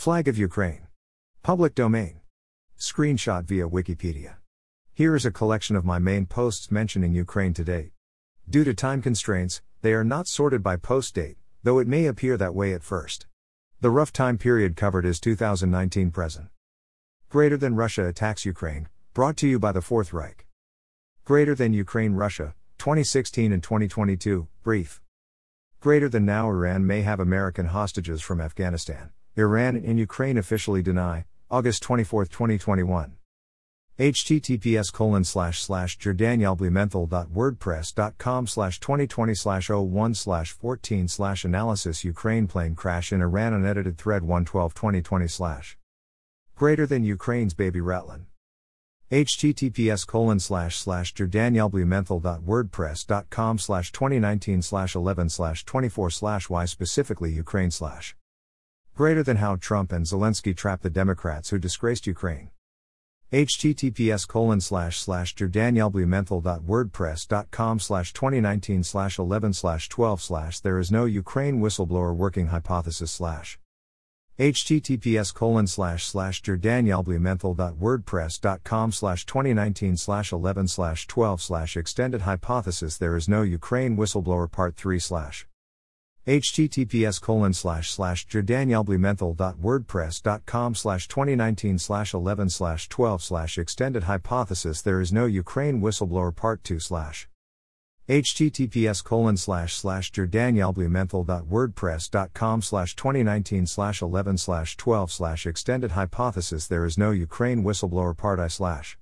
Flag of Ukraine. Public domain. Screenshot via Wikipedia. Here is a collection of my main posts mentioning Ukraine to date. Due to time constraints, they are not sorted by post date, though it may appear that way at first. The rough time period covered is 2019 present. Greater than Russia attacks Ukraine, brought to you by the Fourth Reich. Greater than Ukraine Russia, 2016 and 2022, brief. Greater than now Iran may have American hostages from Afghanistan. Iran and Ukraine officially deny, August 24, 2021. https colon slash slash drdannielleblumenthal.wordpress.com slash 2020 slash 01 slash 14 slash analysis Ukraine plane crash in Iran unedited thread 112 2020 slash. Greater than Ukraine's baby Ratlin https colon slash slash drdannielleblumenthal.wordpress.com slash 2019 slash 11 slash 24 slash y specifically Ukraine slash Greater than how Trump and Zelensky trapped the Democrats who disgraced Ukraine. https colon slash slash drdannielleblumenthal.wordpress.com slash 2019 slash 11 slash 12 slash there is no Ukraine whistleblower working hypothesis slash https colon slash slash drdannielleblumenthal.wordpress.com slash 2019 slash 11 slash 12 slash extended hypothesis there is no Ukraine whistleblower part 3 slash https colon slash slash drdannielleblumenthal.wordpress.com slash 2019 slash 11 slash 12 slash extended hypothesis there is no Ukraine whistleblower part 2 slash https colon slash slash drdannielleblumenthal.wordpress.com slash 2019 slash 11 slash 12 slash extended hypothesis there is no Ukraine whistleblower part I slash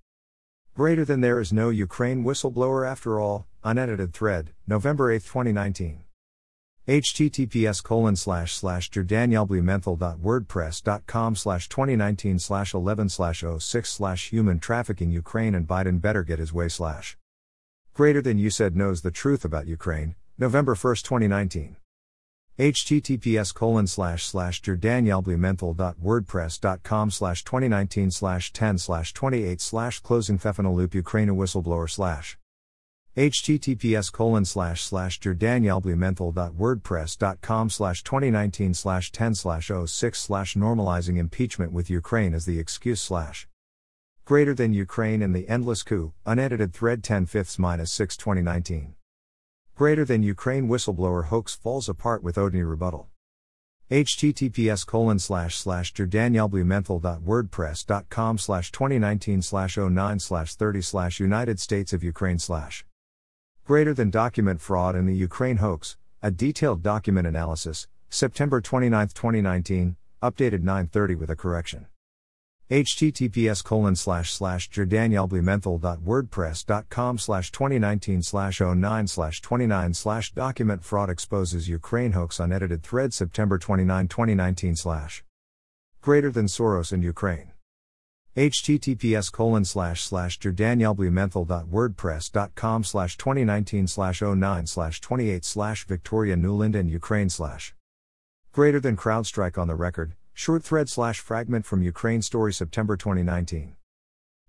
greater than there is no Ukraine whistleblower after all unedited thread November 8, 2019 https colon slash slash drdannielleblumenthal.wordpress.com slash 2019 slash 11 slash 06 slash human trafficking Ukraine and Biden better get his way slash. Greater than you said knows the truth about Ukraine November 1, 2019 https colon slash slash drdannielleblumenthal.wordpress.com slash 2019 slash 10 slash 28 slash closing loop Ukraine a whistleblower slash https colon slash slash drdannielleblumenthal.wordpress.com slash 2019 slash 10 slash 06 slash normalizing impeachment with Ukraine as the excuse slash greater than Ukraine and the endless coup, unedited thread 10 fifths minus 6 2019. Greater than Ukraine whistleblower hoax falls apart with ODNI rebuttal https colon slash slash drdannielleblumenthal.wordpress.com slash 2019 slash 09 slash 30 slash United States of Ukraine slash Greater than document fraud in the Ukraine hoax, a detailed document analysis, September 29, 2019, updated 930 with a correction. https colon slash slash drdannielleblumenthal.wordpress.com slash 2019 slash 09 slash 29 slash document fraud exposes Ukraine hoax unedited thread September 29, 2019 slash greater than Soros in Ukraine https colon slash slash drdannielleblumenthal.wordpress.com slash 2019 slash 09 slash 28 slash Victoria Nuland and Ukraine slash greater than CrowdStrike on the record, short thread slash fragment from Ukraine story September 2019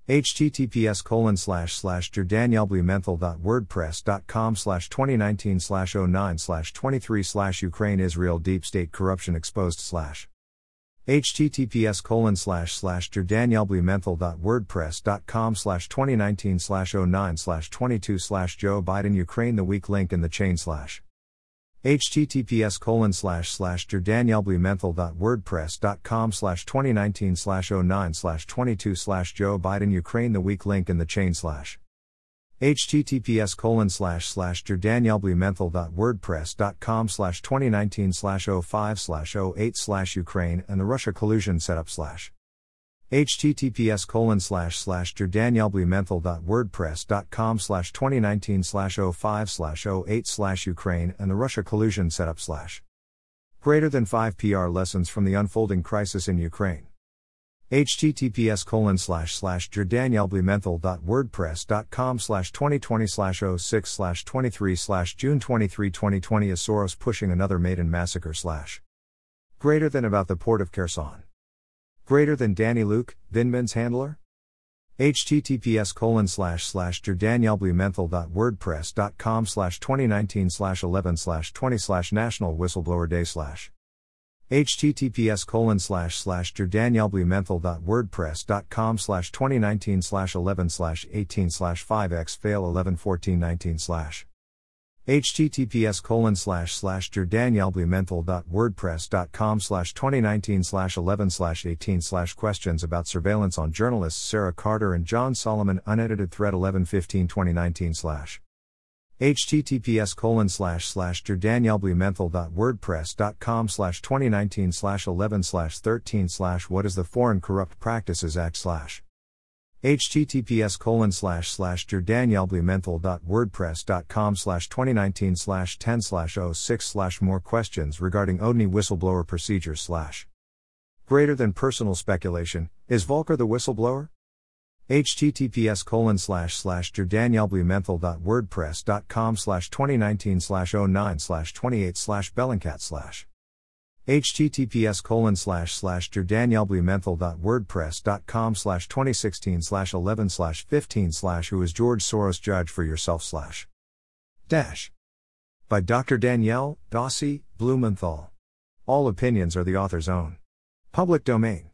https colon slash slash drdannielleblumenthal.wordpress.com slash 2019 slash 09 slash 23 slash Ukraine Israel deep state corruption exposed slash https colon slash slash drdannielleblumenthal.wordpress.com slash 2019 slash 09 slash 22 slash Joe Biden Ukraine the weak link in the chain slash. https colon slash slash drdannielleblumenthal.wordpress.com slash 2019 slash 09 slash 22 slash Joe Biden Ukraine the weak link in the chain slash https colon slash slash drdannielleblumenthal.wordpress.com slash 2019 slash 05 slash 08 slash Ukraine and the Russia collusion setup slash https colon slash slash drdannielleblumenthal.wordpress.com slash 2019 slash 05 slash 08 slash Ukraine and the Russia collusion setup slash greater than 5 PR lessons from the unfolding crisis in Ukraine https colon slash slash drdannielleblumenthal.wordpress.com slash 2020 slash 06 slash 23 slash June 23 2020 is Soros pushing another Maidan massacre slash. Greater than about the port of Kherson. Greater than Danny Luke, Vindman's handler? https colon slash slash drdannielleblumenthal.wordpress.com slash 2019 slash 11 slash 20 slash national whistleblower day slash https colon slash slash drdannielleblumenthal.wordpress.com slash 2019 slash 11 slash 18 slash 5x fail 11 14 19 slash https colon slash slash drdannielleblumenthal.wordpress.com slash 2019 slash 11 slash 18 slash questions about surveillance on journalists Sarah Carter and John Solomon unedited thread 11 15 2019 slash https colon slash slash drdannielleblumenthal.wordpress.com slash 2019 slash 11 slash 13 slash what is the Foreign Corrupt Practices Act slash https colon slash slash drdannielleblumenthal.wordpress.com slash 2019 slash 10 slash 06 slash more questions regarding ODNI whistleblower procedures slash greater than personal speculation, is Volker the whistleblower? Https colon slash slash drdannielleblumenthal.wordpress.com slash 2019 slash 09 slash 28 slash bellingcat slash https colon slash slash drdannielleblumenthal.wordpress.com slash 2016 slash 11 slash 15 slash who is George Soros judge for yourself slash dash by Dr. Dannielle Dossie Blumenthal. All opinions are the author's own. Public domain.